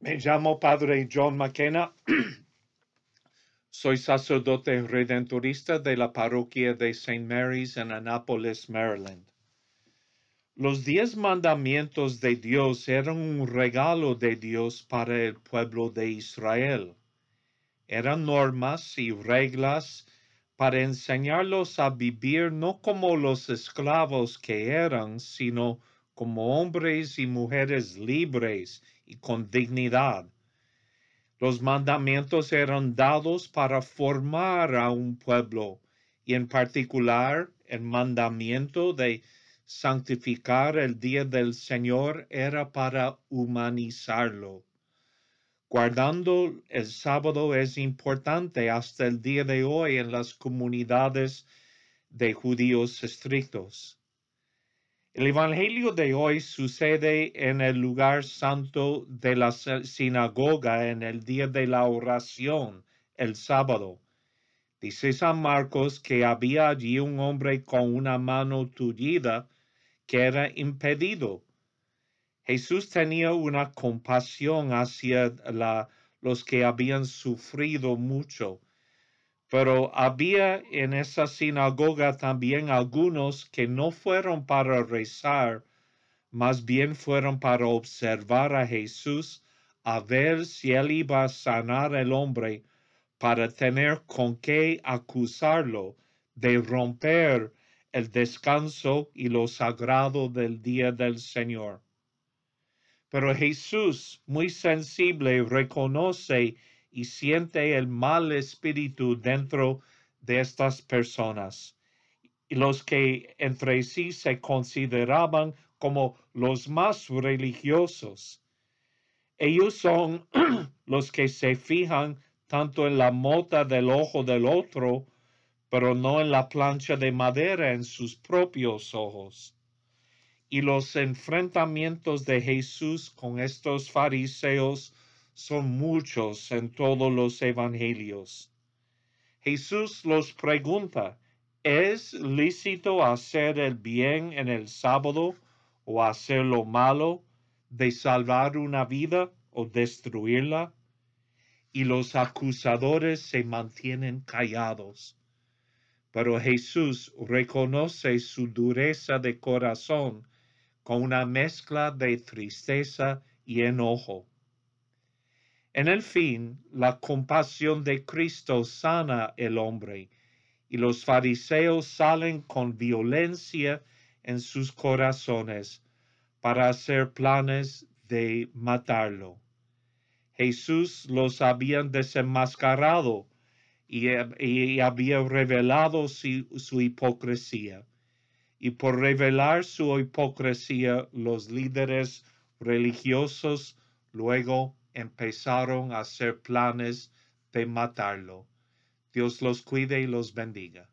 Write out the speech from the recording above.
Me llamo Padre John McKenna. Soy sacerdote redentorista de la parroquia de St. Mary's en Annapolis, Maryland. Los diez mandamientos de Dios eran un regalo de Dios para el pueblo de Israel. Eran normas y reglas para enseñarlos a vivir no como los esclavos que eran, sino como hombres y mujeres libres y con dignidad. Los mandamientos eran dados para formar a un pueblo y en particular el mandamiento de santificar el día del Señor era para humanizarlo. Guardando el sábado es importante hasta el día de hoy en las comunidades de judíos estrictos. El Evangelio de hoy sucede en el lugar santo de la sinagoga en el día de la oración, el sábado. Dice San Marcos que había allí un hombre con una mano tullida que era impedido. Jesús tenía una compasión hacia los que habían sufrido mucho pero había en esa sinagoga también algunos que no fueron para rezar, más bien fueron para observar a Jesús, a ver si él iba a sanar al hombre, para tener con qué acusarlo de romper el descanso y lo sagrado del día del Señor. Pero Jesús, muy sensible, reconoce y siente el mal espíritu dentro de estas personas. Los que entre sí se consideraban como los más religiosos. Ellos son los que se fijan tanto en la mota del ojo del otro, pero no en la plancha de madera en sus propios ojos. Y los enfrentamientos de Jesús con estos fariseos son muchos en todos los evangelios. Jesús los pregunta, ¿es lícito hacer el bien en el sábado o hacer lo malo, de salvar una vida o destruirla? Y los acusadores se mantienen callados. Pero Jesús reconoce su dureza de corazón con una mezcla de tristeza y enojo. En el fin, la compasión de Cristo sana el hombre, y los fariseos salen con violencia en sus corazones para hacer planes de matarlo. Jesús los había desenmascarado y, había revelado su hipocresía. Y por revelar su hipocresía, los líderes religiosos luego empezaron a hacer planes de matarlo. Dios los cuide y los bendiga.